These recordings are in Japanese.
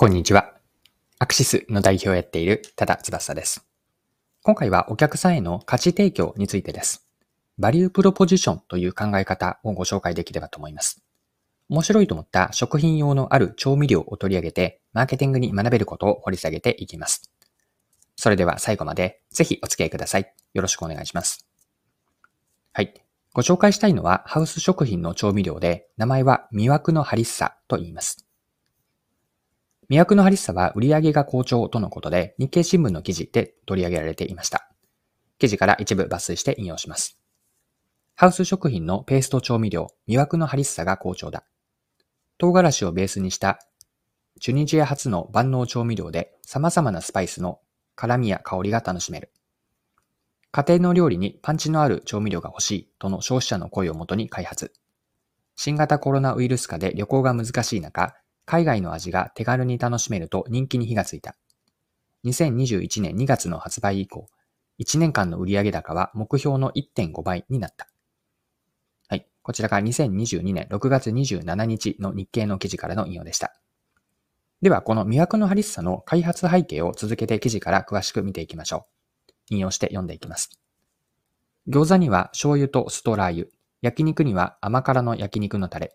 こんにちは。アクシスの代表をやっている多田翼です。今回はお客さんへの価値提供についてです。バリュープロポジションという考え方をご紹介できればと思います。面白いと思った食品用のある調味料を取り上げて、マーケティングに学べることを掘り下げていきます。それでは最後までぜひお付き合いください。よろしくお願いします。はい。ご紹介したいのはハウス食品の調味料で、名前は魅惑のハリッサと言います。魅惑のハリッサは売上が好調とのことで、日経新聞の記事で取り上げられていました。記事から一部抜粋して引用します。ハウス食品のペースト調味料、魅惑のハリッサが好調だ。唐辛子をベースにしたチュニジア発の万能調味料で様々なスパイスの辛みや香りが楽しめる。家庭の料理にパンチのある調味料が欲しいとの消費者の声をもとに開発。新型コロナウイルス禍で旅行が難しい中、海外の味が手軽に楽しめると人気に火がついた。2021年2月の発売以降、1年間の売上高は目標の1.5倍になった。はい。こちらが2022年6月27日の日経の記事からの引用でした。では、この魅惑のハリッサの開発背景を続けて記事から詳しく見ていきましょう。引用して読んでいきます。餃子には醤油と酢とラー油、焼肉には甘辛の焼肉のタレ、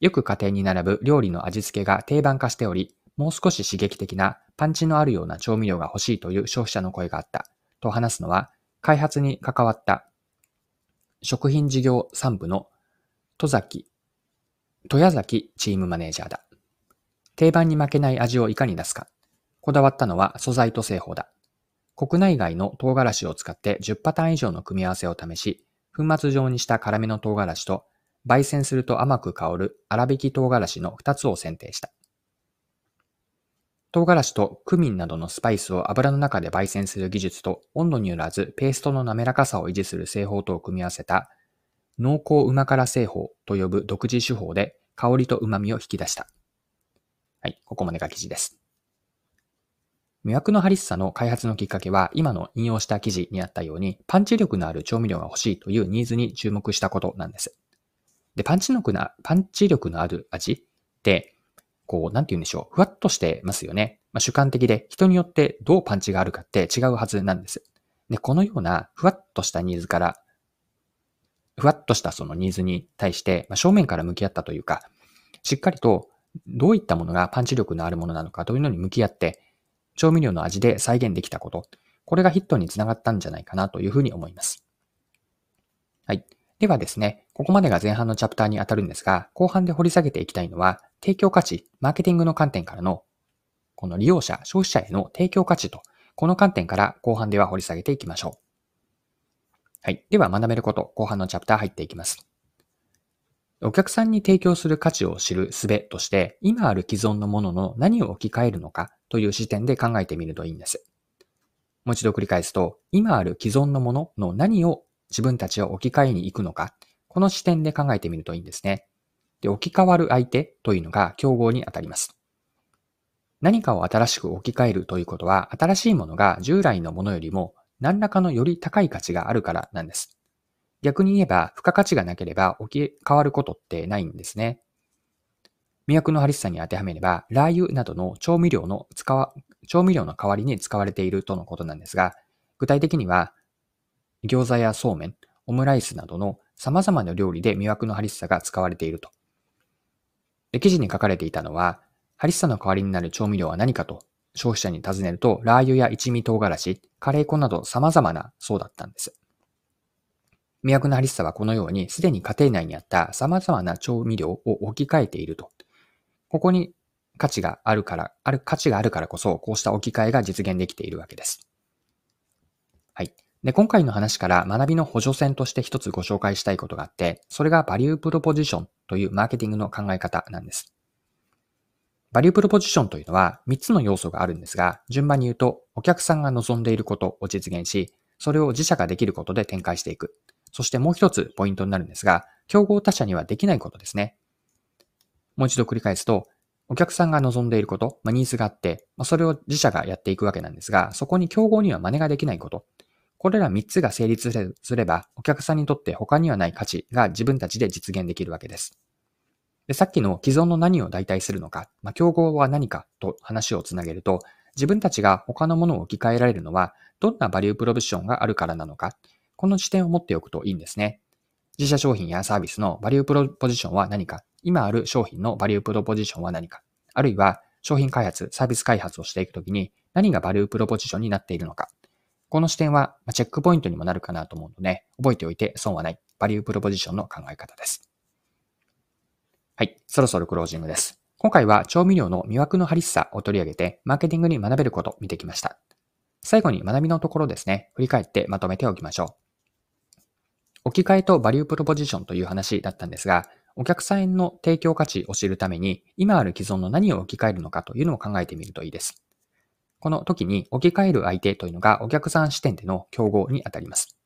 よく家庭に並ぶ料理の味付けが定番化しており、もう少し刺激的なパンチのあるような調味料が欲しいという消費者の声があった。と話すのは、開発に関わった食品事業3部の戸崎、戸谷崎チームマネージャーだ。定番に負けない味をいかに出すか。こだわったのは素材と製法だ。国内外の唐辛子を使って10パターン以上の組み合わせを試し、粉末状にした辛めの唐辛子と焙煎すると甘く香る粗挽き唐辛子の2つを選定した。唐辛子とクミンなどのスパイスを油の中で焙煎する技術と温度によらずペーストの滑らかさを維持する製法とを組み合わせた濃厚旨辛製法と呼ぶ独自手法で香りと旨味を引き出した。はい、ここまでが記事です。魅惑のハリッサの開発のきっかけは今の引用した記事にあったようにパンチ力のある調味料が欲しいというニーズに注目したことなんです。で、パンチ力な、パンチ力のある味って、こう、なんて言うんでしょう。ふわっとしてますよね。まあ、主観的で、人によってどうパンチがあるかって違うはずなんです。で、このようなふわっとしたニーズから、ふわっとしたそのニーズに対して、まあ、正面から向き合ったというか、しっかりとどういったものがパンチ力のあるものなのかというのに向き合って、調味料の味で再現できたこと、これがヒットにつながったんじゃないかなというふうに思います。はい。ではですね、ここまでが前半のチャプターに当たるんですが、後半で掘り下げていきたいのは、提供価値、マーケティングの観点からの、この利用者、消費者への提供価値と、この観点から後半では掘り下げていきましょう。はい。では学べること、後半のチャプター入っていきます。お客さんに提供する価値を知る術として、今ある既存のものの何を置き換えるのかという視点で考えてみるといいんです。もう一度繰り返すと、今ある既存のものの何を自分たちは置き換えに行くのか、この視点で考えてみるといいんですね。で、置き換わる相手というのが競合にあたります。何かを新しく置き換えるということは、新しいものが従来のものよりも何らかのより高い価値があるからなんです。逆に言えば、付加価値がなければ置き換わることってないんですね。魅惑のハリスさに当てはめれば、ラー油などの調味料の使わ、調味料の代わりに使われているとのことなんですが、具体的には、餃子やそうめん、オムライスなどの様々な料理で魅惑のハリッサが使われていると。記事に書かれていたのは、ハリッサの代わりになる調味料は何かと消費者に尋ねると、ラー油や一味唐辛子、カレー粉など様々なそうだったんです。魅惑のハリッサはこのように、すでに家庭内にあった様々な調味料を置き換えていると。ここに価値があるから、ある価値があるからこそ、こうした置き換えが実現できているわけです。はい。で、今回の話から学びの補助線として一つご紹介したいことがあって、それがバリュープロポジションというマーケティングの考え方なんです。バリュープロポジションというのは3つの要素があるんですが、順番に言うと、お客さんが望んでいることを実現し、それを自社ができることで展開していく。そしてもう一つポイントになるんですが、競合他社にはできないことですね。もう一度繰り返すと、お客さんが望んでいること、まあ、ニーズがあって、まあ、それを自社がやっていくわけなんですが、そこに競合には真似ができないこと。これら3つが成立すれば、お客さんにとって他にはない価値が自分たちで実現できるわけです。でさっきの既存の何を代替するのか、まあ、競合は何かと話をつなげると、自分たちが他のものを置き換えられるのは、どんなバリュープロポジションがあるからなのか、この視点を持っておくといいんですね。自社商品やサービスのバリュープロポジションは何か、今ある商品のバリュープロポジションは何か、あるいは商品開発、サービス開発をしていくときに何がバリュープロポジションになっているのか。この視点はチェックポイントにもなるかなと思うので、覚えておいて損はないバリュープロポジションの考え方です。はい、そろそろクロージングです。今回は調味料の魅惑のハリッサを取り上げて、マーケティングに学べることを見てきました。最後に学びのところですね、振り返ってまとめておきましょう。置き換えとバリュープロポジションという話だったんですが、お客さんへの提供価値を知るために、今ある既存の何を置き換えるのかというのを考えてみるといいです。この時に置き換える相手というのがお客さん視点での競合にあたります。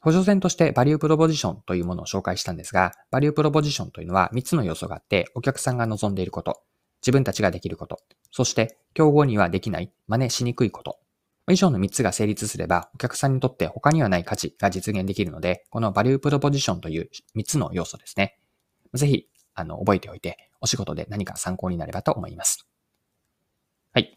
補助線としてバリュープロポジションというものを紹介したんですが、バリュープロポジションというのは3つの要素があって、お客さんが望んでいること、自分たちができること、そして競合にはできない、真似しにくいこと以上の3つが成立すれば、お客さんにとって他にはない価値が実現できるので、このバリュープロポジションという3つの要素ですね。ぜひ、あの、覚えておいて、お仕事で何か参考になればと思います。はい。